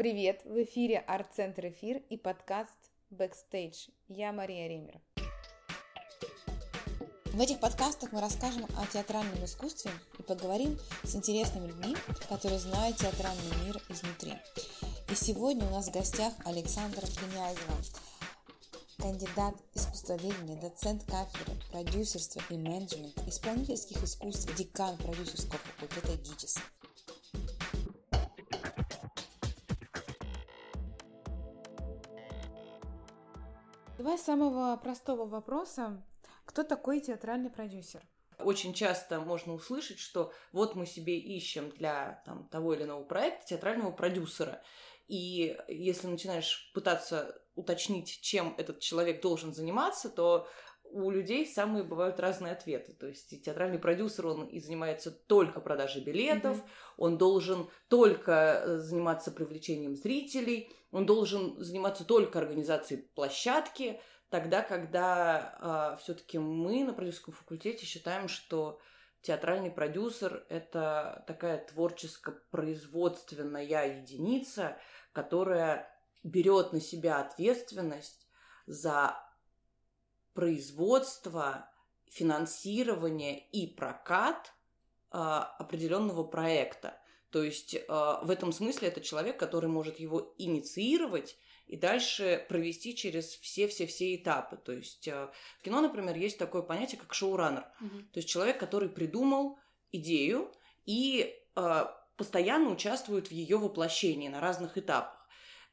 Привет! В эфире Арт-центр Эфир и подкаст Backstage. Я Мария Ремер. В этих подкастах мы расскажем о театральном искусстве и поговорим с интересными людьми, которые знают театральный мир изнутри. И сегодня у нас в гостях Александра Князева, кандидат искусствоведения, доцент кафедры продюсерства и менеджмента исполнительских искусств, декан продюсерского факультета ГИТИС. Давай с самого простого вопроса. Кто такой театральный продюсер? Очень часто можно услышать, что вот мы себе ищем для там, того или иного проекта театрального продюсера. И если начинаешь пытаться уточнить, чем этот человек должен заниматься, то у людей самые бывают разные ответы. То есть театральный продюсер, он и занимается только продажей билетов, mm-hmm. он должен только э, заниматься привлечением зрителей, он должен заниматься только организацией площадки, тогда, когда э, а, все-таки мы на продюсерском факультете считаем, что театральный продюсер это такая творческо-производственная единица, которая берет на себя ответственность за производство, финансирование и прокат э, определенного проекта. То есть э, в этом смысле это человек, который может его инициировать и дальше провести через все-все-все этапы. То есть э, в кино, например, есть такое понятие, как шоураннер. Угу. То есть человек, который придумал идею и э, постоянно участвует в ее воплощении на разных этапах.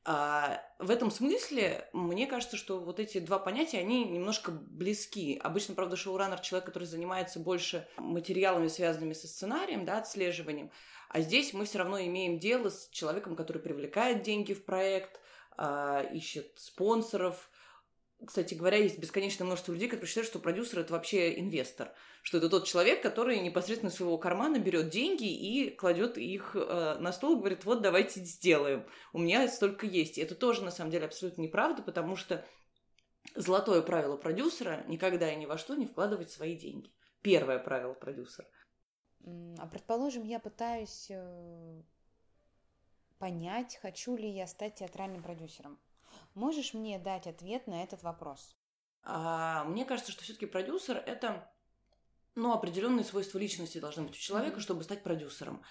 А, в этом смысле, мне кажется, что вот эти два понятия, они немножко близки. Обычно, правда, шоураннер – человек, который занимается больше материалами, связанными со сценарием, да, отслеживанием. А здесь мы все равно имеем дело с человеком, который привлекает деньги в проект, а, ищет спонсоров, кстати говоря, есть бесконечное множество людей, которые считают, что продюсер это вообще инвестор, что это тот человек, который непосредственно из своего кармана берет деньги и кладет их э, на стол и говорит, вот давайте сделаем, у меня столько есть. Это тоже на самом деле абсолютно неправда, потому что золотое правило продюсера никогда и ни во что не вкладывать свои деньги. Первое правило продюсера. А предположим, я пытаюсь э, понять, хочу ли я стать театральным продюсером. Можешь мне дать ответ на этот вопрос? А, мне кажется, что все-таки продюсер это ну, определенные свойства личности должны быть у человека, mm-hmm. чтобы стать продюсером.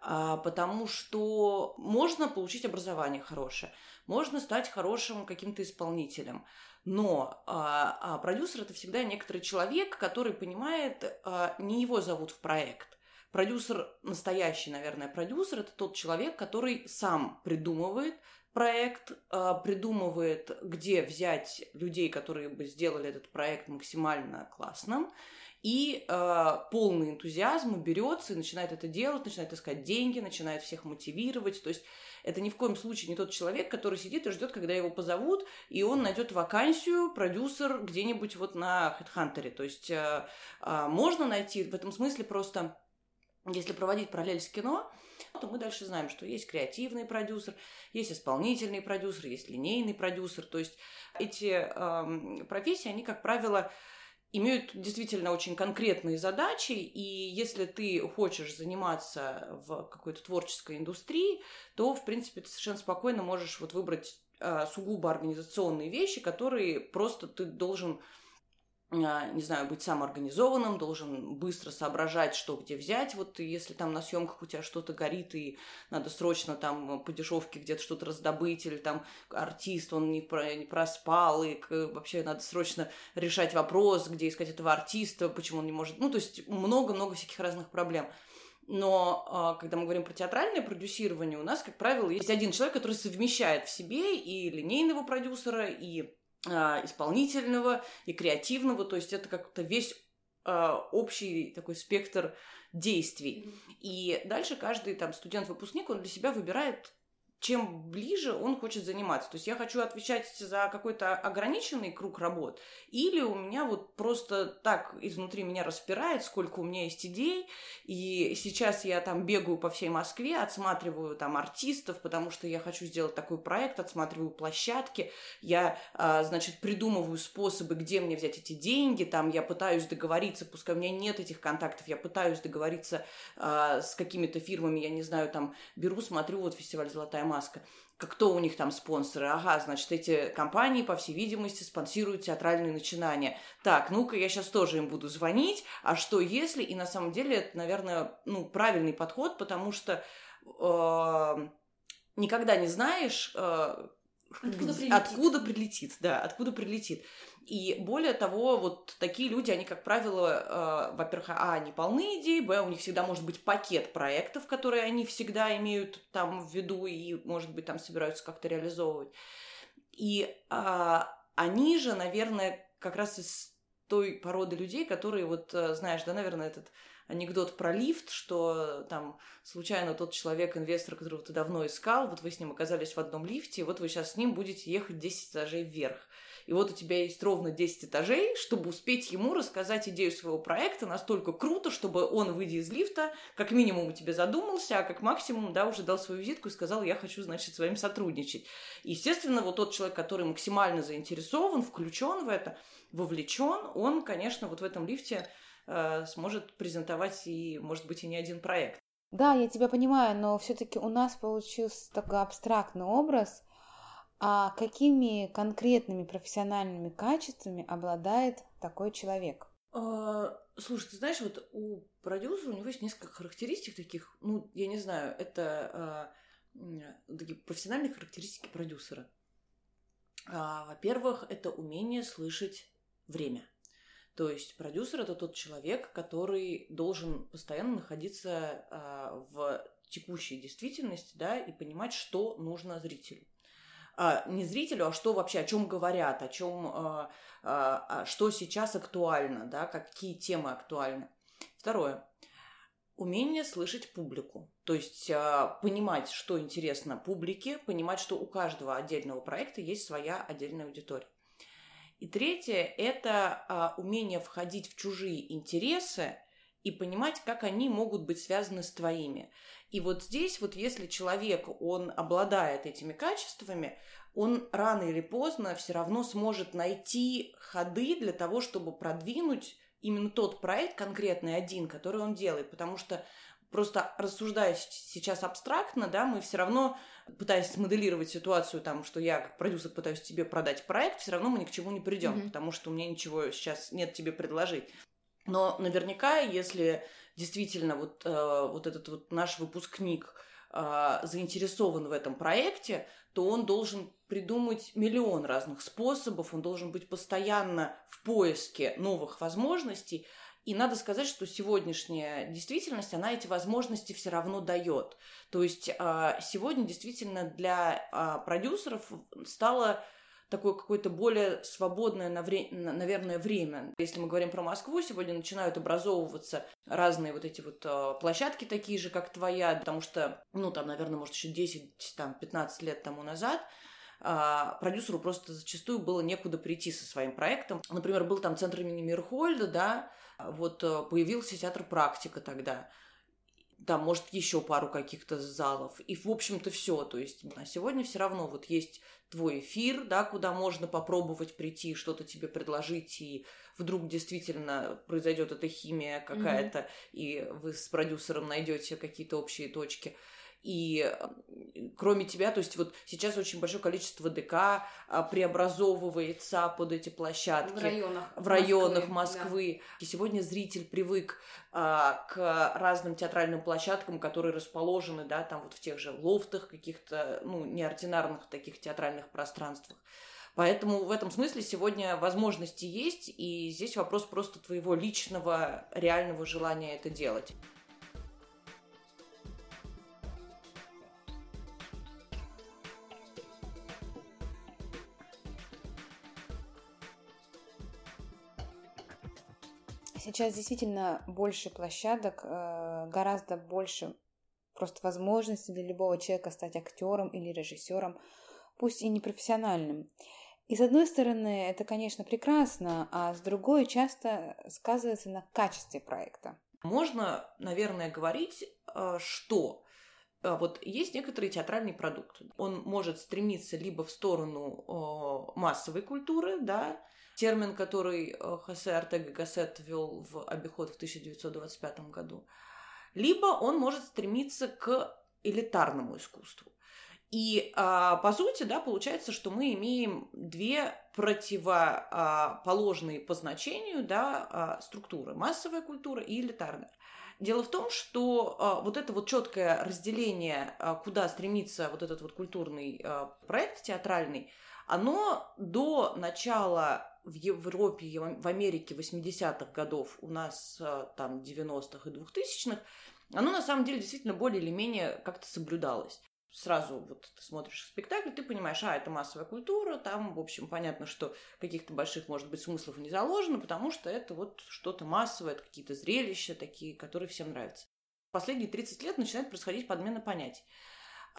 А, потому что можно получить образование хорошее, можно стать хорошим каким-то исполнителем. Но а, а продюсер это всегда некоторый человек, который понимает, а, не его зовут в проект. Продюсер, настоящий, наверное, продюсер, это тот человек, который сам придумывает, проект, а, придумывает, где взять людей, которые бы сделали этот проект максимально классным, и э, полный энтузиазм берется и начинает это делать, начинает искать деньги, начинает всех мотивировать. То есть это ни в коем случае не тот человек, который сидит и ждет, когда его позовут, и он найдет вакансию, продюсер где-нибудь вот на HeadHunter. То есть э, можно найти в этом смысле просто, если проводить параллель с кино, то мы дальше знаем, что есть креативный продюсер, есть исполнительный продюсер, есть линейный продюсер. То есть эти э, профессии, они, как правило, имеют действительно очень конкретные задачи, и если ты хочешь заниматься в какой-то творческой индустрии, то, в принципе, ты совершенно спокойно можешь вот выбрать э, сугубо организационные вещи, которые просто ты должен не знаю, быть самоорганизованным, должен быстро соображать, что где взять. Вот если там на съемках у тебя что-то горит, и надо срочно там по дешевке где-то что-то раздобыть, или там артист, он не, про, не проспал, и вообще надо срочно решать вопрос, где искать этого артиста, почему он не может... Ну, то есть много-много всяких разных проблем. Но а, когда мы говорим про театральное продюсирование, у нас, как правило, есть один человек, который совмещает в себе и линейного продюсера, и а, исполнительного и креативного, то есть это как-то весь а, общий такой спектр действий. И дальше каждый там студент-выпускник, он для себя выбирает чем ближе он хочет заниматься. То есть я хочу отвечать за какой-то ограниченный круг работ, или у меня вот просто так изнутри меня распирает, сколько у меня есть идей, и сейчас я там бегаю по всей Москве, отсматриваю там артистов, потому что я хочу сделать такой проект, отсматриваю площадки, я, а, значит, придумываю способы, где мне взять эти деньги, там я пытаюсь договориться, пускай у меня нет этих контактов, я пытаюсь договориться а, с какими-то фирмами, я не знаю, там беру, смотрю, вот фестиваль «Золотая маска. Кто у них там спонсоры? Ага, значит, эти компании, по всей видимости, спонсируют театральные начинания. Так, ну-ка, я сейчас тоже им буду звонить. А что если? И на самом деле это, наверное, ну, правильный подход, потому что э, никогда не знаешь, э, Откуда прилетит? Откуда прилетит, да, откуда прилетит. И более того, вот такие люди, они, как правило, э, во-первых, а, они полны идей, б, у них всегда может быть пакет проектов, которые они всегда имеют там в виду и, может быть, там собираются как-то реализовывать. И э, они же, наверное, как раз из той породы людей, которые, вот, э, знаешь, да, наверное, этот анекдот про лифт, что там случайно тот человек, инвестор, которого ты давно искал, вот вы с ним оказались в одном лифте, и вот вы сейчас с ним будете ехать 10 этажей вверх. И вот у тебя есть ровно 10 этажей, чтобы успеть ему рассказать идею своего проекта настолько круто, чтобы он, выйдя из лифта, как минимум у тебя задумался, а как максимум, да, уже дал свою визитку и сказал, я хочу, значит, с вами сотрудничать. И, естественно, вот тот человек, который максимально заинтересован, включен в это, вовлечен, он, конечно, вот в этом лифте Э, сможет презентовать и, может быть, и не один проект. Да, я тебя понимаю, но все-таки у нас получился такой абстрактный образ. А какими конкретными профессиональными качествами обладает такой человек? А, слушай, ты знаешь, вот у продюсера у него есть несколько характеристик таких, ну, я не знаю, это а, такие профессиональные характеристики продюсера. А, во-первых, это умение слышать время. То есть продюсер это тот человек, который должен постоянно находиться а, в текущей действительности, да, и понимать, что нужно зрителю. А, не зрителю, а что вообще, о чем говорят, о чем, а, а, что сейчас актуально, да, какие темы актуальны. Второе. Умение слышать публику. То есть понимать, что интересно публике, понимать, что у каждого отдельного проекта есть своя отдельная аудитория. И третье – это умение входить в чужие интересы и понимать, как они могут быть связаны с твоими. И вот здесь, вот если человек, он обладает этими качествами, он рано или поздно все равно сможет найти ходы для того, чтобы продвинуть именно тот проект конкретный один, который он делает. Потому что просто рассуждая сейчас абстрактно, да, мы все равно пытаясь смоделировать ситуацию, там, что я как продюсер пытаюсь тебе продать проект, все равно мы ни к чему не придем, mm-hmm. потому что у меня ничего сейчас нет тебе предложить. Но наверняка, если действительно вот, э, вот этот вот наш выпускник э, заинтересован в этом проекте, то он должен придумать миллион разных способов, он должен быть постоянно в поиске новых возможностей, и надо сказать, что сегодняшняя действительность, она эти возможности все равно дает. То есть а, сегодня действительно для а, продюсеров стало такое какое-то более свободное, наверное, время. Если мы говорим про Москву, сегодня начинают образовываться разные вот эти вот а, площадки такие же, как твоя, потому что, ну, там, наверное, может, еще 10-15 лет тому назад продюсеру просто зачастую было некуда прийти со своим проектом. Например, был там центр имени Мирхольда, да, вот э, появился театр «Практика» тогда. Там, может, еще пару каких-то залов. И, в общем-то, все. То есть, на сегодня все равно вот есть твой эфир, да, куда можно попробовать прийти, что-то тебе предложить, и вдруг действительно произойдет эта химия какая-то, mm-hmm. и вы с продюсером найдете какие-то общие точки. И кроме тебя, то есть вот сейчас очень большое количество ДК а, преобразовывается под эти площадки. В районах. В районах Москвы. Москвы. Да. И сегодня зритель привык а, к разным театральным площадкам, которые расположены, да, там вот в тех же лофтах, каких-то, ну, неординарных таких театральных пространствах. Поэтому в этом смысле сегодня возможности есть, и здесь вопрос просто твоего личного, реального желания это делать. Сейчас действительно больше площадок, э, гораздо больше просто возможностей для любого человека стать актером или режиссером, пусть и не профессиональным. И с одной стороны, это, конечно, прекрасно, а с другой часто сказывается на качестве проекта. Можно, наверное, говорить, э, что э, вот есть некоторый театральный продукт. Он может стремиться либо в сторону массовой культуры, да, термин, который э, Хосе Артега Гассет ввел в обиход в 1925 году, либо он может стремиться к элитарному искусству. И а, по сути, да, получается, что мы имеем две противоположные по значению да, а, структуры: массовая культура и элитарная. Дело в том, что а, вот это вот четкое разделение, а, куда стремится вот этот вот культурный а, проект театральный, оно до начала в Европе и в Америке 80-х годов, у нас а, там 90-х и 2000-х, оно на самом деле действительно более или менее как-то соблюдалось сразу вот ты смотришь спектакль, ты понимаешь, а, это массовая культура, там, в общем, понятно, что каких-то больших, может быть, смыслов не заложено, потому что это вот что-то массовое, это какие-то зрелища такие, которые всем нравятся. Последние 30 лет начинает происходить подмена понятий.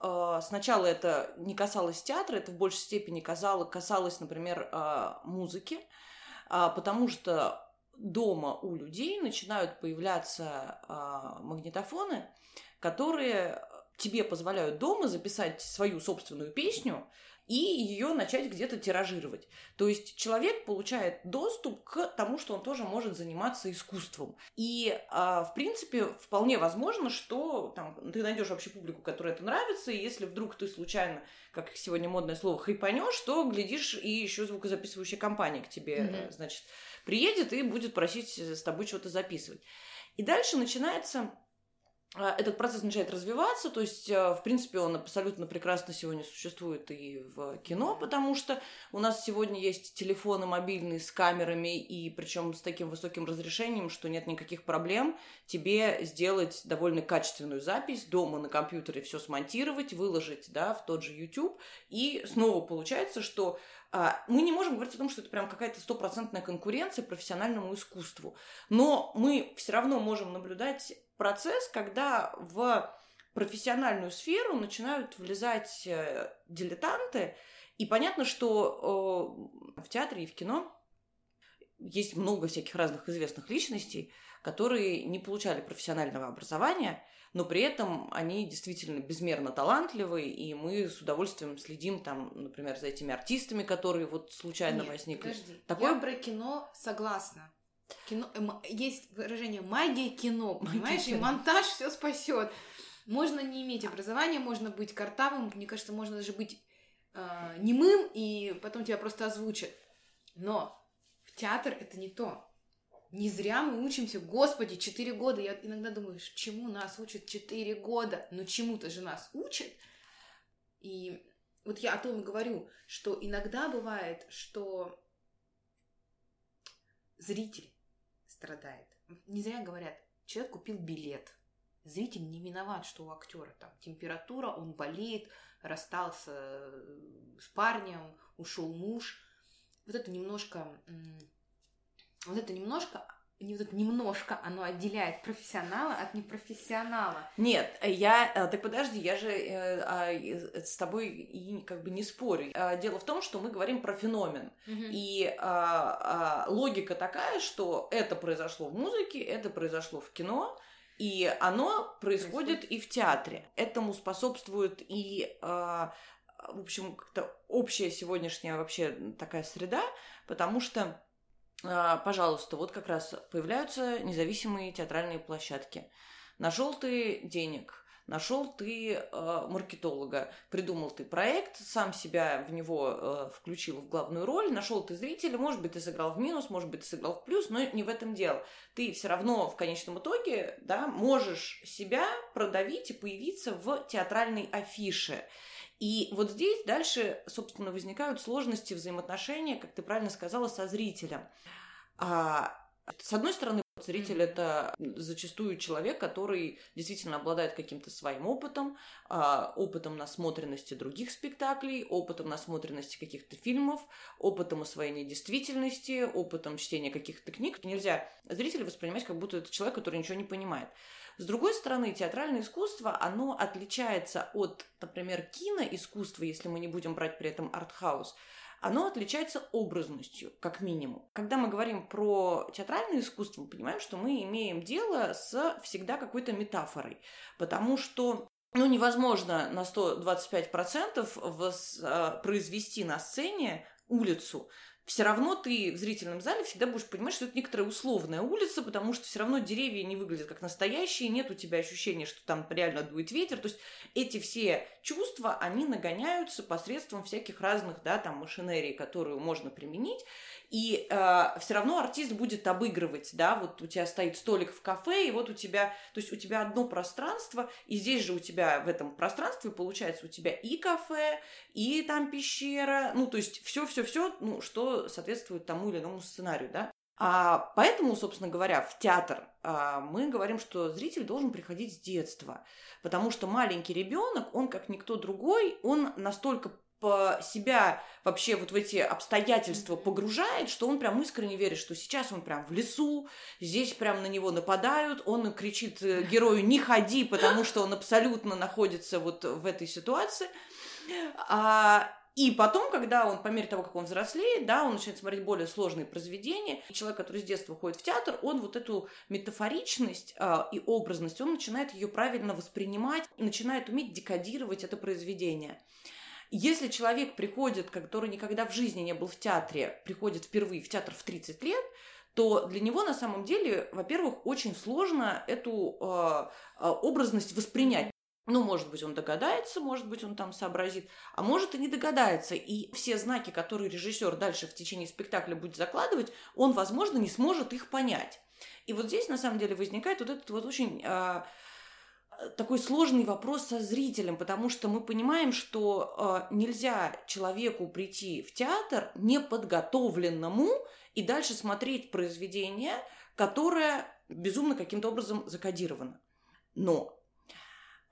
А, сначала это не касалось театра, это в большей степени касалось, касалось например, а, музыки, а, потому что дома у людей начинают появляться магнитофоны, которые тебе позволяют дома записать свою собственную песню и ее начать где-то тиражировать. То есть человек получает доступ к тому, что он тоже может заниматься искусством. И, а, в принципе, вполне возможно, что там, ты найдешь вообще публику, которой это нравится, и если вдруг ты случайно, как сегодня модное слово, хайпанешь, то, глядишь, и еще звукозаписывающая компания к тебе, mm-hmm. значит, приедет и будет просить с тобой что-то записывать. И дальше начинается этот процесс начинает развиваться, то есть, э, в принципе, он абсолютно прекрасно сегодня существует и в кино, потому что у нас сегодня есть телефоны мобильные с камерами, и причем с таким высоким разрешением, что нет никаких проблем тебе сделать довольно качественную запись, дома на компьютере все смонтировать, выложить, да, в тот же YouTube, и снова получается, что а, мы не можем говорить о том, что это прям какая-то стопроцентная конкуренция профессиональному искусству, но мы все равно можем наблюдать процесс, когда в профессиональную сферу начинают влезать э, дилетанты, и понятно, что э, в театре и в кино есть много всяких разных известных личностей, которые не получали профессионального образования, но при этом они действительно безмерно талантливые, и мы с удовольствием следим там, например, за этими артистами, которые вот случайно Нет, возникли. Подожди. Такое... Я про кино согласна. Кино, э, есть выражение магия кино, понимаешь? Магия. И монтаж все спасет. Можно не иметь образования, можно быть картавым, мне кажется, можно даже быть э, немым, и потом тебя просто озвучат. Но в театр это не то. Не зря мы учимся, господи, 4 года. Я иногда думаю, чему нас учат 4 года? Но чему-то же нас учат. И вот я о том и говорю, что иногда бывает, что зритель страдает. Не зря говорят, человек купил билет. Зритель не виноват, что у актера там температура, он болеет, расстался э, с парнем, ушел муж. Вот это немножко, вот это немножко не вот это немножко оно отделяет профессионала от непрофессионала. Нет, я... Э, так подожди, я же э, а, с тобой и как бы не спорю. А, дело в том, что мы говорим про феномен. Угу. И а, логика такая, что это произошло в музыке, это произошло в кино, и оно происходит, происходит. и в театре. Этому способствует и... В общем, как-то общая сегодняшняя вообще такая среда, потому что пожалуйста, вот как раз появляются независимые театральные площадки. Нашел ты денег, нашел ты э, маркетолога, придумал ты проект, сам себя в него э, включил в главную роль, нашел ты зрителя, может быть, ты сыграл в минус, может быть, ты сыграл в плюс, но не в этом дело. Ты все равно в конечном итоге да, можешь себя продавить и появиться в театральной афише. И вот здесь дальше, собственно, возникают сложности взаимоотношения, как ты правильно сказала, со зрителем. А, с одной стороны, Зритель mm-hmm. это зачастую человек, который действительно обладает каким-то своим опытом, а, опытом насмотренности других спектаклей, опытом насмотренности каких-то фильмов, опытом освоения действительности, опытом чтения каких-то книг. Нельзя зрителя воспринимать, как будто это человек, который ничего не понимает. С другой стороны, театральное искусство, оно отличается от, например, киноискусства, если мы не будем брать при этом артхаус, оно отличается образностью, как минимум. Когда мы говорим про театральное искусство, мы понимаем, что мы имеем дело с всегда какой-то метафорой, потому что ну, невозможно на 125% вос, э, произвести на сцене улицу, все равно ты в зрительном зале всегда будешь понимать, что это некоторая условная улица, потому что все равно деревья не выглядят как настоящие, нет у тебя ощущения, что там реально дует ветер. То есть эти все чувства, они нагоняются посредством всяких разных, да, там, машинерий, которую можно применить. И э, все равно артист будет обыгрывать, да, вот у тебя стоит столик в кафе, и вот у тебя, то есть у тебя одно пространство, и здесь же у тебя в этом пространстве получается у тебя и кафе, и там пещера, ну, то есть все-все-все, ну, что соответствует тому или иному сценарию, да. А поэтому, собственно говоря, в театр а, мы говорим, что зритель должен приходить с детства, потому что маленький ребенок, он как никто другой, он настолько себя вообще вот в эти обстоятельства погружает, что он прям искренне верит, что сейчас он прям в лесу, здесь прям на него нападают, он кричит э, герою «не ходи», потому что он абсолютно находится вот в этой ситуации. А, и потом, когда он, по мере того, как он взрослеет, да, он начинает смотреть более сложные произведения, и человек, который с детства ходит в театр, он вот эту метафоричность э, и образность, он начинает ее правильно воспринимать начинает уметь декодировать это произведение. Если человек приходит, который никогда в жизни не был в театре, приходит впервые в театр в 30 лет, то для него на самом деле, во-первых, очень сложно эту э, образность воспринять. Ну, может быть, он догадается, может быть, он там сообразит, а может и не догадается. И все знаки, которые режиссер дальше в течение спектакля будет закладывать, он, возможно, не сможет их понять. И вот здесь, на самом деле, возникает вот этот вот очень э, такой сложный вопрос со зрителем, потому что мы понимаем, что э, нельзя человеку прийти в театр неподготовленному и дальше смотреть произведение, которое безумно каким-то образом закодировано. Но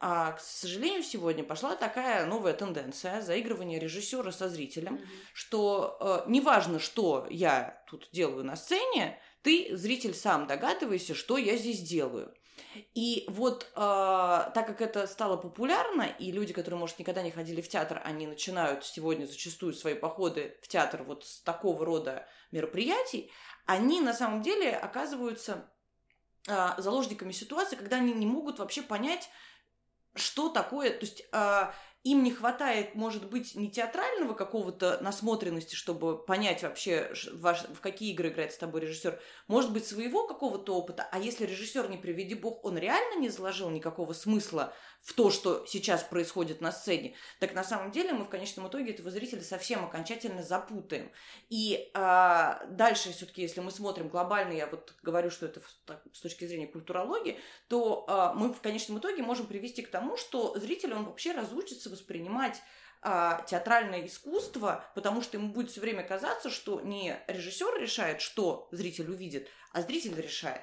а, к сожалению, сегодня пошла такая новая тенденция заигрывания режиссера со зрителем, mm-hmm. что э, неважно, что я тут делаю на сцене, ты, зритель, сам догадываешься, что я здесь делаю. И вот э, так как это стало популярно, и люди, которые, может, никогда не ходили в театр, они начинают сегодня зачастую свои походы в театр вот с такого рода мероприятий, они на самом деле оказываются э, заложниками ситуации, когда они не могут вообще понять, что такое, то есть э, им не хватает, может быть, не театрального какого-то насмотренности, чтобы понять вообще, ваш, в какие игры играет с тобой режиссер, может быть, своего какого-то опыта, а если режиссер, не приведи бог, он реально не заложил никакого смысла в то, что сейчас происходит на сцене, так на самом деле мы в конечном итоге этого зрителя совсем окончательно запутаем. И а, дальше все-таки, если мы смотрим глобально, я вот говорю, что это так, с точки зрения культурологии, то а, мы в конечном итоге можем привести к тому, что зритель, он вообще разучится воспринимать а, театральное искусство, потому что ему будет все время казаться, что не режиссер решает, что зритель увидит, а зритель решает.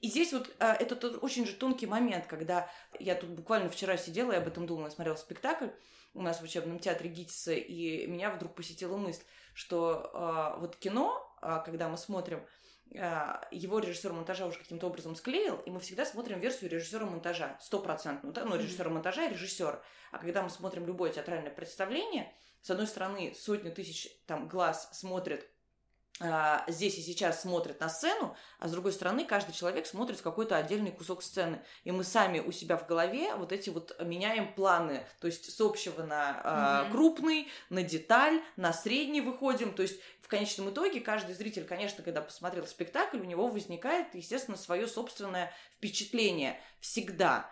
И здесь вот а, это тот, очень же тонкий момент, когда я тут буквально вчера сидела и об этом думала, смотрела спектакль у нас в учебном театре Гитиса, и меня вдруг посетила мысль, что а, вот кино, а, когда мы смотрим, а, его режиссер монтажа уже каким-то образом склеил, и мы всегда смотрим версию режиссера монтажа, стопроцентную, да? ну, режиссера монтажа и режиссер. А когда мы смотрим любое театральное представление, с одной стороны, сотни тысяч там глаз смотрят здесь и сейчас смотрят на сцену, а с другой стороны каждый человек смотрит какой-то отдельный кусок сцены. И мы сами у себя в голове вот эти вот меняем планы, то есть с общего на э, крупный, на деталь, на средний выходим. То есть в конечном итоге каждый зритель, конечно, когда посмотрел спектакль, у него возникает, естественно, свое собственное впечатление всегда.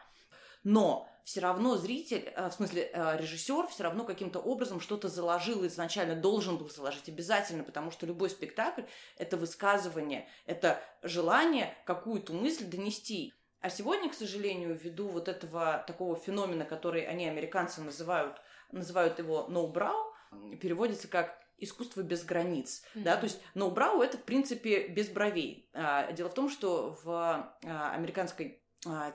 Но все равно зритель, э, в смысле э, режиссер, все равно каким-то образом что-то заложил изначально, должен был заложить обязательно, потому что любой спектакль – это высказывание, это желание какую-то мысль донести. А сегодня, к сожалению, ввиду вот этого такого феномена, который они, американцы, называют, называют его «no brow», переводится как искусство без границ, mm-hmm. да, то есть brow это в принципе без бровей. А, дело в том, что в а, американской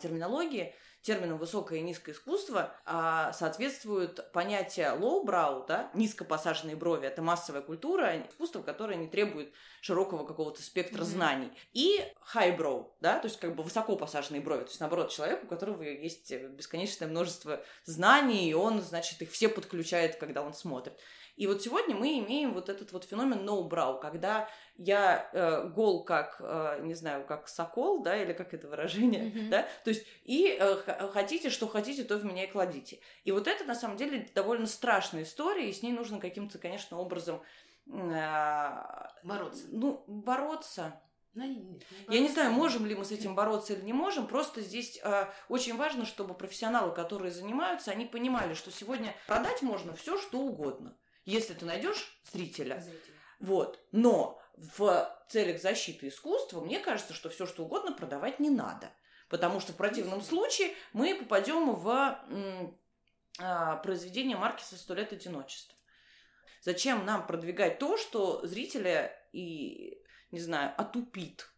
терминологии термином высокое и низкое искусство а, соответствует понятие low-brow, да, низко посаженные брови, это массовая культура, искусство, которое не требует широкого какого-то спектра mm-hmm. знаний. И high-brow, да, то есть как бы высоко посаженные брови, то есть наоборот человек, у которого есть бесконечное множество знаний, и он, значит, их все подключает, когда он смотрит. И вот сегодня мы имеем вот этот вот феномен no-brow, когда я э, гол как, э, не знаю, как сокол, да, или как это выражение, mm-hmm. да, то есть и э, хотите, что хотите, то в меня и кладите. И вот это, на самом деле, довольно страшная история, и с ней нужно каким-то, конечно, образом а, Бороться. Ну, бороться. Ну, не- не Я не знаю, можем ли мы с этим бороться или не можем. Просто здесь э, очень важно, чтобы профессионалы, которые занимаются, они понимали, что сегодня продать можно все, что угодно, если ты найдешь зрителя. Зрители. Вот. Но в целях защиты искусства, мне кажется, что все, что угодно продавать не надо. Потому что в противном случае мы попадем в а, произведение Маркеса «Сто лет одиночества». Зачем нам продвигать то, что зрителя и, не знаю, отупит?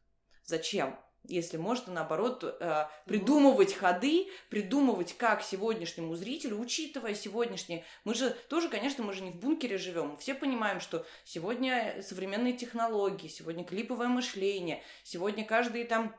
Зачем? Если можно, наоборот, э, придумывать ходы, придумывать, как сегодняшнему зрителю, учитывая сегодняшние... Мы же тоже, конечно, мы же не в бункере живем. Мы все понимаем, что сегодня современные технологии, сегодня клиповое мышление, сегодня каждый там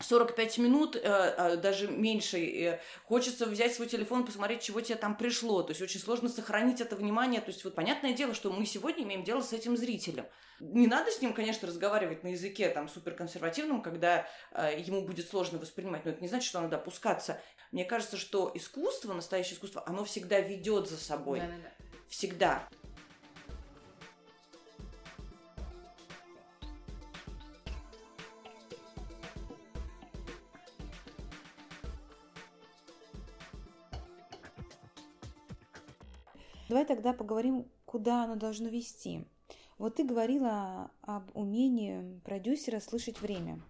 45 минут, э, э, даже меньше, хочется взять свой телефон, посмотреть, чего тебе там пришло. То есть очень сложно сохранить это внимание. То есть вот понятное дело, что мы сегодня имеем дело с этим зрителем. Не надо с ним, конечно, разговаривать на языке там суперконсервативном, когда э, ему будет сложно воспринимать, но это не значит, что надо опускаться. Мне кажется, что искусство, настоящее искусство, оно всегда ведет за собой. Да-да-да. Всегда. Давай тогда поговорим, куда оно должно вести. Вот ты говорила об умении продюсера слышать время.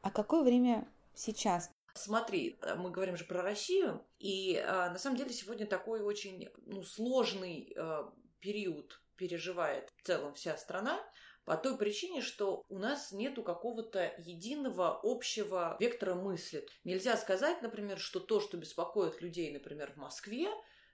А какое время сейчас? Смотри, мы говорим же про Россию, и э, на самом деле сегодня такой очень ну, сложный э, период переживает в целом вся страна, по той причине, что у нас нету какого-то единого общего вектора мысли. Нельзя сказать, например, что то, что беспокоит людей, например, в Москве,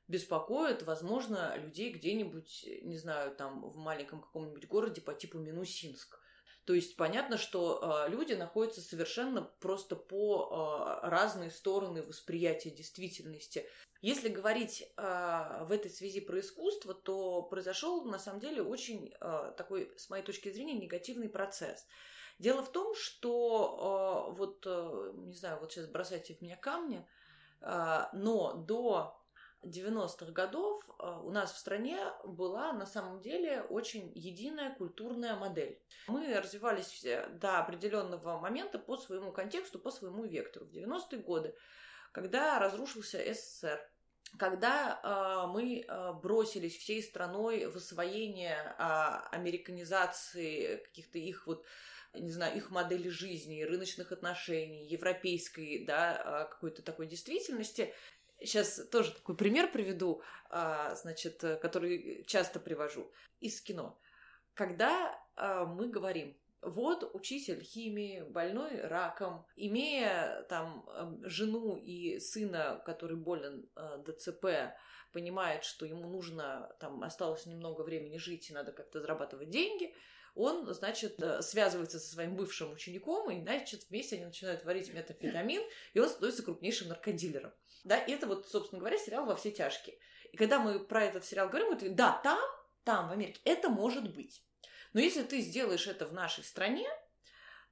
беспокоит, возможно, людей где-нибудь, не знаю, там в маленьком каком-нибудь городе по типу Минусинск. То есть понятно, что э, люди находятся совершенно просто по э, разные стороны восприятия действительности. Если говорить э, в этой связи про искусство, то произошел на самом деле очень э, такой, с моей точки зрения, негативный процесс. Дело в том, что э, вот, э, не знаю, вот сейчас бросайте в меня камни, э, но до 90-х годов э, у нас в стране была на самом деле очень единая культурная модель. Мы развивались до определенного момента по своему контексту, по своему вектору. В 90-е годы, когда разрушился СССР, когда э, мы э, бросились всей страной в освоение э, американизации каких-то их вот не знаю, их модели жизни, рыночных отношений, европейской, да, какой-то такой действительности, Сейчас тоже такой пример приведу, а, значит, который часто привожу из кино. Когда а, мы говорим, вот учитель химии, больной раком, имея там эм, жену и сына, который болен э, ДЦП, понимает, что ему нужно, там осталось немного времени жить и надо как-то зарабатывать деньги, он, значит, э, связывается со своим бывшим учеником, и, значит, вместе они начинают варить метамфетамин, и он становится крупнейшим наркодилером. Да, и это вот, собственно говоря, сериал «Во все тяжкие». И когда мы про этот сериал говорим, мы говорим, да, там, там, в Америке, это может быть. Но если ты сделаешь это в нашей стране,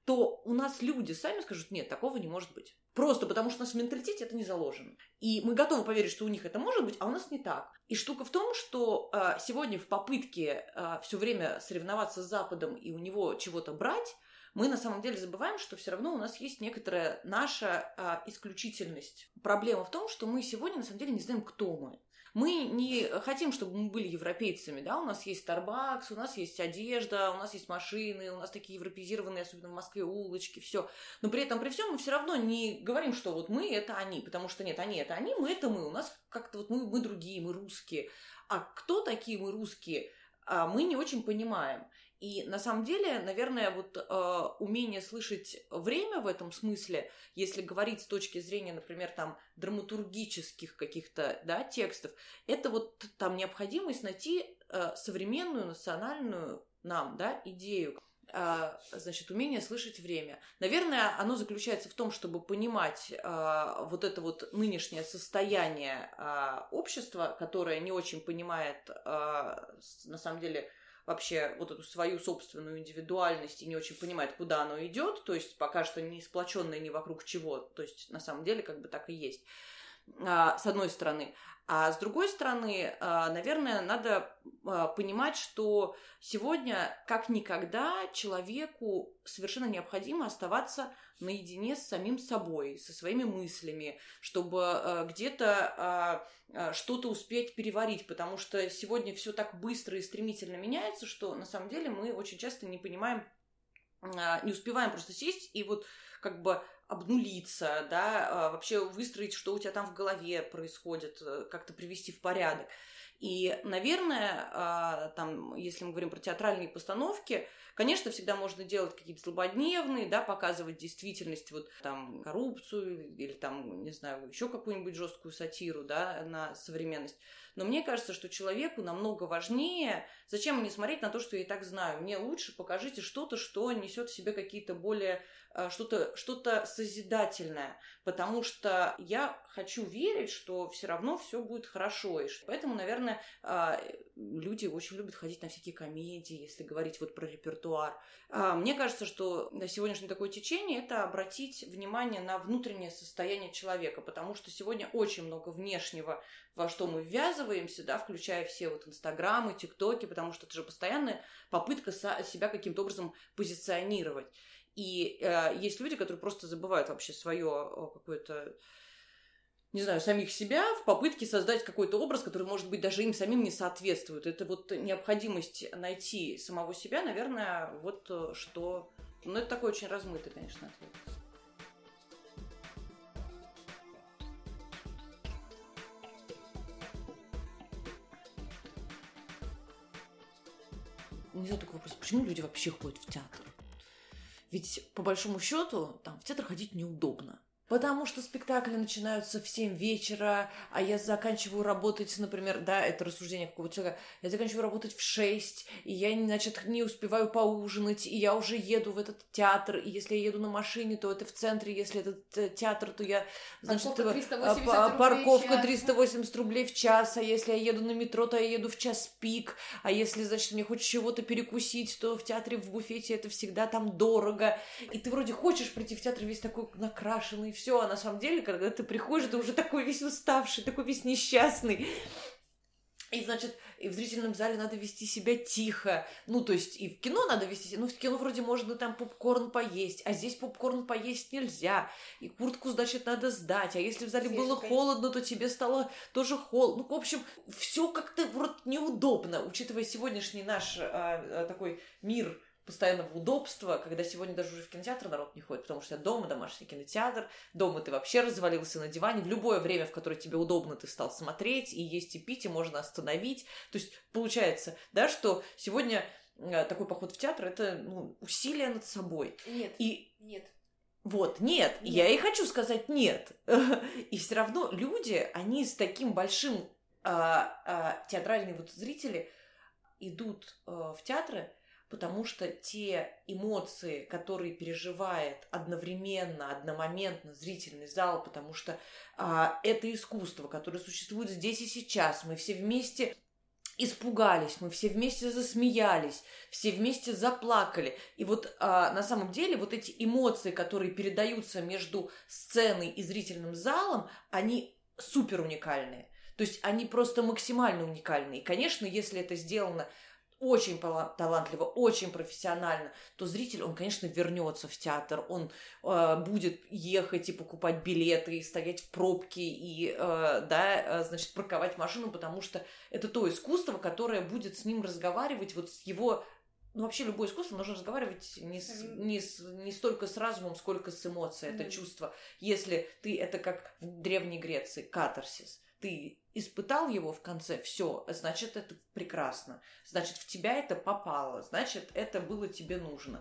то у нас люди сами скажут, нет, такого не может быть. Просто потому что у нас в менталитете это не заложено. И мы готовы поверить, что у них это может быть, а у нас не так. И штука в том, что э, сегодня в попытке э, все время соревноваться с Западом и у него чего-то брать, мы на самом деле забываем, что все равно у нас есть некоторая наша а, исключительность. Проблема в том, что мы сегодня на самом деле не знаем, кто мы. Мы не хотим, чтобы мы были европейцами, да, у нас есть Starbucks, у нас есть одежда, у нас есть машины, у нас такие европезированные, особенно в Москве, улочки, все. Но при этом, при всем, мы все равно не говорим, что вот мы это они, потому что нет, они это они, мы это мы, у нас как-то вот мы, мы другие, мы русские. А кто такие мы русские, а, мы не очень понимаем. И на самом деле, наверное, вот э, умение слышать время в этом смысле, если говорить с точки зрения, например, там драматургических каких-то да, текстов, это вот там необходимость найти э, современную национальную нам да, идею э, значит, умение слышать время. Наверное, оно заключается в том, чтобы понимать э, вот это вот нынешнее состояние э, общества, которое не очень понимает, э, на самом деле, вообще вот эту свою собственную индивидуальность и не очень понимает, куда оно идет, то есть пока что не сплоченное ни вокруг чего, то есть на самом деле как бы так и есть. А, с одной стороны. А с другой стороны, а, наверное, надо а, понимать, что сегодня, как никогда, человеку совершенно необходимо оставаться наедине с самим собой, со своими мыслями, чтобы где-то что-то успеть переварить, потому что сегодня все так быстро и стремительно меняется, что на самом деле мы очень часто не понимаем, не успеваем просто сесть и вот как бы обнулиться, да, а, вообще выстроить, что у тебя там в голове происходит, э, как-то привести в порядок. И, наверное, а, там, если мы говорим про театральные постановки, конечно, всегда можно делать какие-то злободневные, да, показывать действительность, вот там коррупцию или там, не знаю, еще какую-нибудь жесткую сатиру, да, на современность. Но мне кажется, что человеку намного важнее, зачем мне смотреть на то, что я и так знаю. Мне лучше покажите что-то, что несет в себе какие-то более что-то что созидательное, потому что я хочу верить, что все равно все будет хорошо. И поэтому, наверное, а, люди очень любят ходить на всякие комедии, если говорить вот про репертуар. А, мне кажется, что на сегодняшнее такое течение – это обратить внимание на внутреннее состояние человека, потому что сегодня очень много внешнего, во что мы ввязываемся, да, включая все вот инстаграмы, тиктоки, потому что это же постоянная попытка себя каким-то образом позиционировать. И э, есть люди, которые просто забывают вообще свое какое-то не знаю, самих себя в попытке создать какой-то образ, который, может быть, даже им самим не соответствует. Это вот необходимость найти самого себя, наверное, вот э, что... Ну, это такой очень размытый, конечно, ответ. Не знаю, такой вопрос, почему люди вообще ходят в театр? Ведь, по большому счету, там в театр ходить неудобно. Потому что спектакли начинаются в 7 вечера, а я заканчиваю работать, например, да, это рассуждение какого-то человека, я заканчиваю работать в 6, и я, значит, не успеваю поужинать, и я уже еду в этот театр, и если я еду на машине, то это в центре, если это э, театр, то я, значит, парковка 380, а, парковка 380 рублей в час, а если я еду на метро, то я еду в час пик, а если, значит, мне хочется чего-то перекусить, то в театре, в буфете это всегда там дорого, и ты вроде хочешь прийти в театр весь такой накрашенный, все, а на самом деле, когда ты приходишь, ты уже такой весь уставший, такой весь несчастный. И, значит, и в зрительном зале надо вести себя тихо. Ну, то есть и в кино надо вести себя. Ну, в кино вроде можно там попкорн поесть, а здесь попкорн поесть нельзя. И куртку, значит, надо сдать. А если в зале Свежий было холодно, то тебе стало тоже холодно. Ну, в общем, все как-то вроде неудобно, учитывая сегодняшний наш а, а, такой мир постоянного удобства, когда сегодня даже уже в кинотеатр народ не ходит, потому что дома домашний кинотеатр, дома ты вообще развалился на диване, в любое время, в которое тебе удобно, ты стал смотреть, и есть, и пить, и можно остановить. То есть получается, да, что сегодня э, такой поход в театр – это ну, усилие над собой. Нет, и... нет. Вот, нет, нет, я и хочу сказать нет. И все равно люди, они с таким большим а, а, театральные вот зрители идут а, в театры, потому что те эмоции, которые переживает одновременно, одномоментно зрительный зал, потому что а, это искусство, которое существует здесь и сейчас, мы все вместе испугались, мы все вместе засмеялись, все вместе заплакали. И вот а, на самом деле вот эти эмоции, которые передаются между сценой и зрительным залом, они супер уникальные. То есть они просто максимально уникальные. И, конечно, если это сделано очень талантливо, очень профессионально, то зритель, он, конечно, вернется в театр, он э, будет ехать и покупать билеты, и стоять в пробке, и, э, да, э, значит, парковать машину, потому что это то искусство, которое будет с ним разговаривать, вот с его ну, вообще любое искусство нужно разговаривать не, с, не, с, не столько с разумом, сколько с эмоцией, mm-hmm. это чувство. Если ты, это как в Древней Греции, катарсис ты испытал его в конце, все, значит, это прекрасно. Значит, в тебя это попало, значит, это было тебе нужно.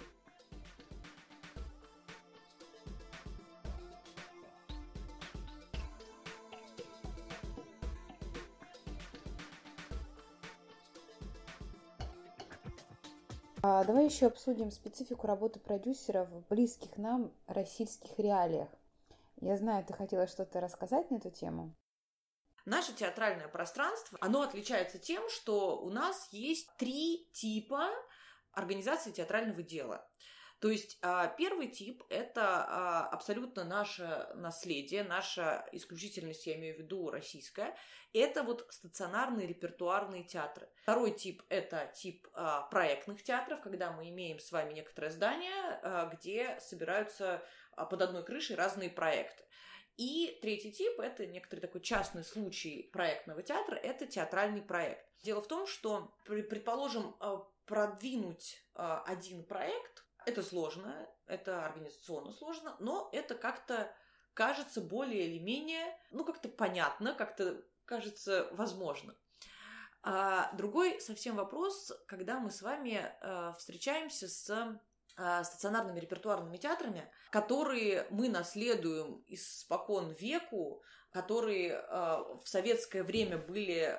А давай еще обсудим специфику работы продюсеров в близких нам российских реалиях. Я знаю, ты хотела что-то рассказать на эту тему. Наше театральное пространство, оно отличается тем, что у нас есть три типа организации театрального дела. То есть а, первый тип – это а, абсолютно наше наследие, наша исключительность, я имею в виду российская, это вот стационарные репертуарные театры. Второй тип – это тип а, проектных театров, когда мы имеем с вами некоторое здание, где собираются под одной крышей разные проекты. И третий тип – это некоторый такой частный случай проектного театра – это театральный проект. Дело в том, что, предположим, продвинуть один проект это сложно, это организационно сложно, но это как-то кажется более или менее, ну, как-то понятно, как-то кажется возможно. А другой совсем вопрос, когда мы с вами э, встречаемся с э, стационарными репертуарными театрами, которые мы наследуем испокон веку, которые э, в советское время были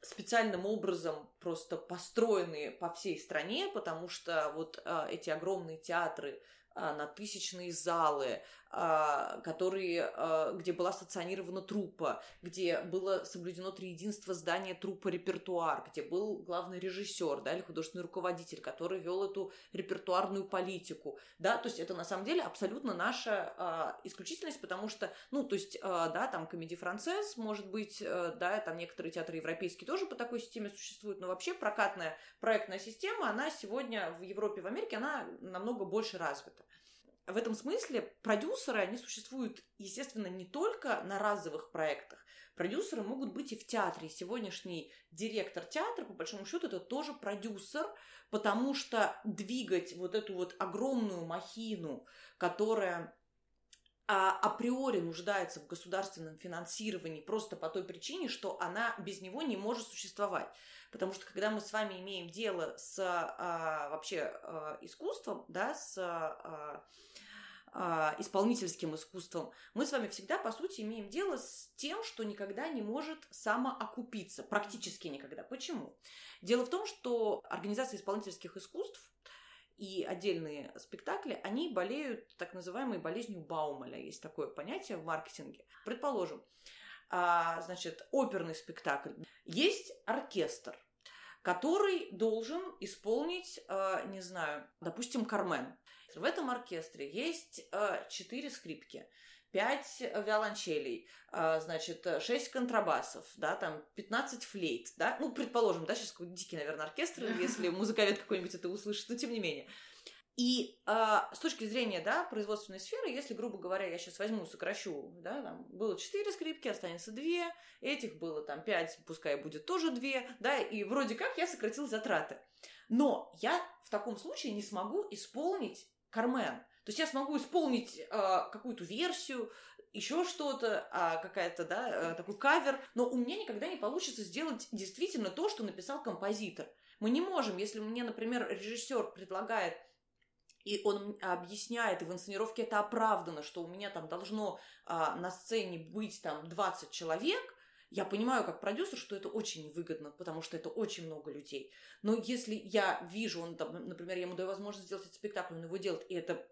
специальным образом просто построены по всей стране, потому что вот а, эти огромные театры а, на тысячные залы, а, которые, а, где была стационирована труппа, где было соблюдено триединство здания труппа репертуар, где был главный режиссер, да, или художественный руководитель, который вел эту репертуарную политику, да, то есть это на самом деле абсолютно наша исключительность, потому что, ну, то есть, да, там комедий францез, может быть, да, там некоторые театры европейские тоже по такой системе существуют, но вообще прокатная проектная система, она сегодня в Европе, в Америке, она намного больше развита в этом смысле продюсеры, они существуют, естественно, не только на разовых проектах. Продюсеры могут быть и в театре. сегодняшний директор театра, по большому счету, это тоже продюсер, потому что двигать вот эту вот огромную махину, которая а, априори нуждается в государственном финансировании просто по той причине, что она без него не может существовать. Потому что когда мы с вами имеем дело с а, вообще а, искусством, да, с а, исполнительским искусством, мы с вами всегда, по сути, имеем дело с тем, что никогда не может самоокупиться, практически никогда. Почему? Дело в том, что организация исполнительских искусств и отдельные спектакли, они болеют так называемой болезнью Баумаля. Есть такое понятие в маркетинге. Предположим, а, значит, оперный спектакль. Есть оркестр, который должен исполнить, а, не знаю, допустим, Кармен. В этом оркестре есть а, четыре скрипки, пять виолончелей, значит, шесть контрабасов, да, там 15 флейт, да, ну, предположим, да, сейчас какой-то дикий, наверное, оркестр, если музыковед какой-нибудь это услышит, но тем не менее. И э, с точки зрения да, производственной сферы, если, грубо говоря, я сейчас возьму, сокращу, да, там было 4 скрипки, останется 2, этих было там 5, пускай будет тоже 2, да, и вроде как я сократил затраты. Но я в таком случае не смогу исполнить Кармен. То есть я смогу исполнить э, какую-то версию, еще что-то, а какая-то, да, э, такой кавер, но у меня никогда не получится сделать действительно то, что написал композитор. Мы не можем, если мне, например, режиссер предлагает и он объясняет, и в инсценировке это оправдано, что у меня там должно а, на сцене быть там 20 человек, я понимаю как продюсер, что это очень невыгодно, потому что это очень много людей. Но если я вижу, он там, например, я ему даю возможность сделать этот спектакль, он его делает, и это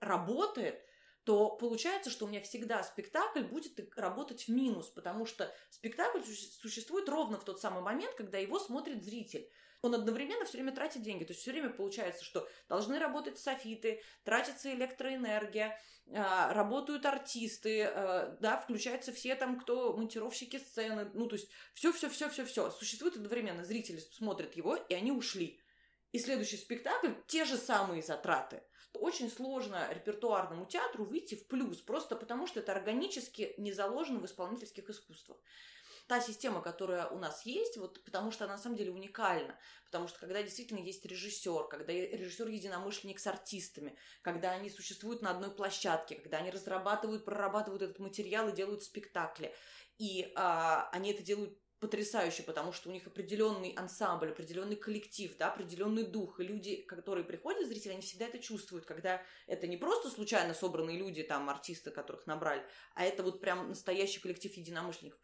работает, то получается, что у меня всегда спектакль будет работать в минус, потому что спектакль существует ровно в тот самый момент, когда его смотрит зритель он одновременно все время тратит деньги. То есть все время получается, что должны работать софиты, тратится электроэнергия, а, работают артисты, а, да, включаются все там, кто монтировщики сцены, ну, то есть все-все-все-все-все. Существует одновременно, зрители смотрят его, и они ушли. И следующий спектакль – те же самые затраты. Очень сложно репертуарному театру выйти в плюс, просто потому что это органически не заложено в исполнительских искусствах та система, которая у нас есть, вот потому что она на самом деле уникальна. Потому что когда действительно есть режиссер, когда режиссер единомышленник с артистами, когда они существуют на одной площадке, когда они разрабатывают, прорабатывают этот материал и делают спектакли. И а, они это делают потрясающе, потому что у них определенный ансамбль, определенный коллектив, да, определенный дух. И люди, которые приходят, зрители, они всегда это чувствуют, когда это не просто случайно собранные люди, там, артисты, которых набрали, а это вот прям настоящий коллектив единомышленников.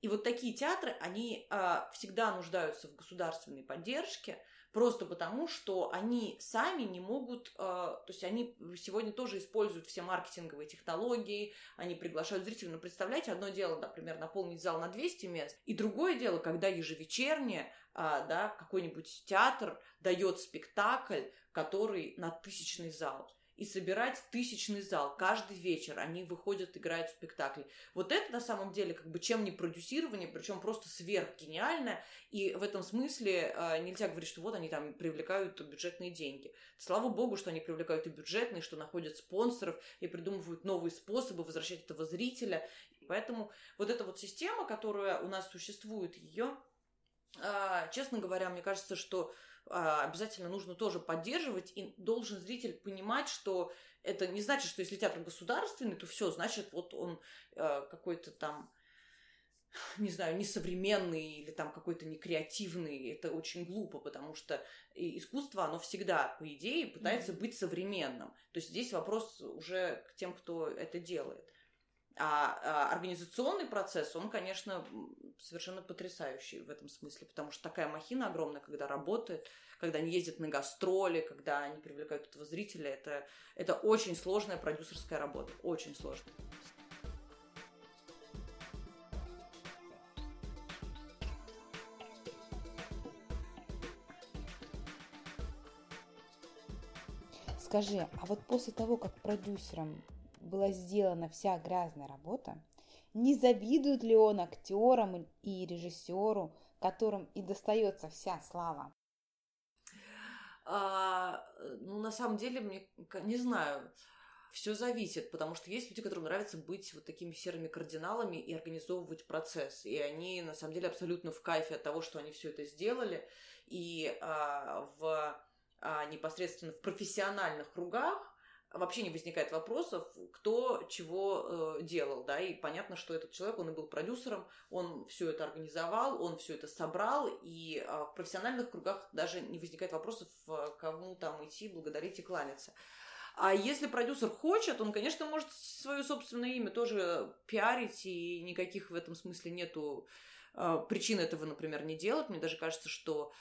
И вот такие театры, они э, всегда нуждаются в государственной поддержке, просто потому, что они сами не могут, э, то есть они сегодня тоже используют все маркетинговые технологии, они приглашают зрителей, но представляете, одно дело, например, наполнить зал на 200 мест, и другое дело, когда ежевечерне а, да, какой-нибудь театр дает спектакль, который на тысячный зал и собирать тысячный зал. Каждый вечер они выходят, играют в спектакли. Вот это на самом деле как бы чем не продюсирование, причем просто сверхгениально. И в этом смысле э, нельзя говорить, что вот они там привлекают бюджетные деньги. Слава богу, что они привлекают и бюджетные, что находят спонсоров и придумывают новые способы возвращать этого зрителя. Поэтому вот эта вот система, которая у нас существует, ее, э, честно говоря, мне кажется, что а, обязательно нужно тоже поддерживать, и должен зритель понимать, что это не значит, что если театр государственный, то все, значит, вот он э, какой-то там не знаю, несовременный или там какой-то некреативный, это очень глупо, потому что искусство, оно всегда, по идее, пытается mm-hmm. быть современным. То есть здесь вопрос уже к тем, кто это делает. А, а организационный процесс, он, конечно, совершенно потрясающий в этом смысле, потому что такая махина огромная, когда работает, когда они ездят на гастроли, когда они привлекают этого зрителя, это, это очень сложная продюсерская работа, очень сложная. Скажи, а вот после того, как продюсером была сделана вся грязная работа, не завидует ли он актерам и режиссеру, которым и достается вся слава? А, ну, на самом деле, мне не знаю. Все зависит, потому что есть люди, которым нравится быть вот такими серыми кардиналами и организовывать процесс. И они, на самом деле, абсолютно в кайфе от того, что они все это сделали. И а, в а, непосредственно в профессиональных кругах вообще не возникает вопросов, кто чего э, делал, да, и понятно, что этот человек, он и был продюсером, он все это организовал, он все это собрал, и э, в профессиональных кругах даже не возникает вопросов, э, кому там идти, благодарить и кланяться. А если продюсер хочет, он, конечно, может свое собственное имя тоже пиарить, и никаких в этом смысле нету э, причин этого, например, не делать. Мне даже кажется, что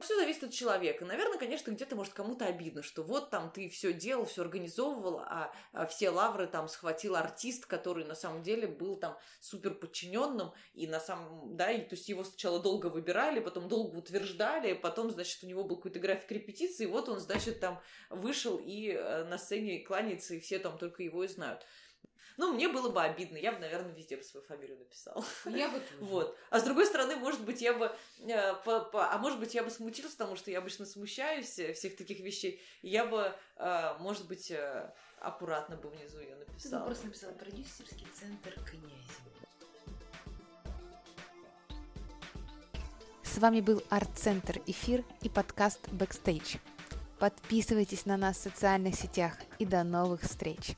все зависит от человека. Наверное, конечно, где-то может кому-то обидно, что вот там ты все делал, все организовывал, а, а все лавры там схватил артист, который на самом деле был там супер подчиненным, и на самом, да, и, то есть его сначала долго выбирали, потом долго утверждали, потом, значит, у него был какой-то график репетиции, и вот он, значит, там вышел и э, на сцене кланяется, и все там только его и знают. Ну, мне было бы обидно, я бы, наверное, везде бы свою фамилию написала. Я бы тоже. Вот. А с другой стороны, может быть, я бы... Э, по, по, а может быть, я бы смутилась, потому что я обычно смущаюсь э, всех таких вещей. Я бы, э, может быть, э, аккуратно бы внизу ее написала. Ты просто написала продюсерский центр Князева. С вами был Арт-центр Эфир и подкаст Бэкстейдж. Подписывайтесь на нас в социальных сетях и до новых встреч!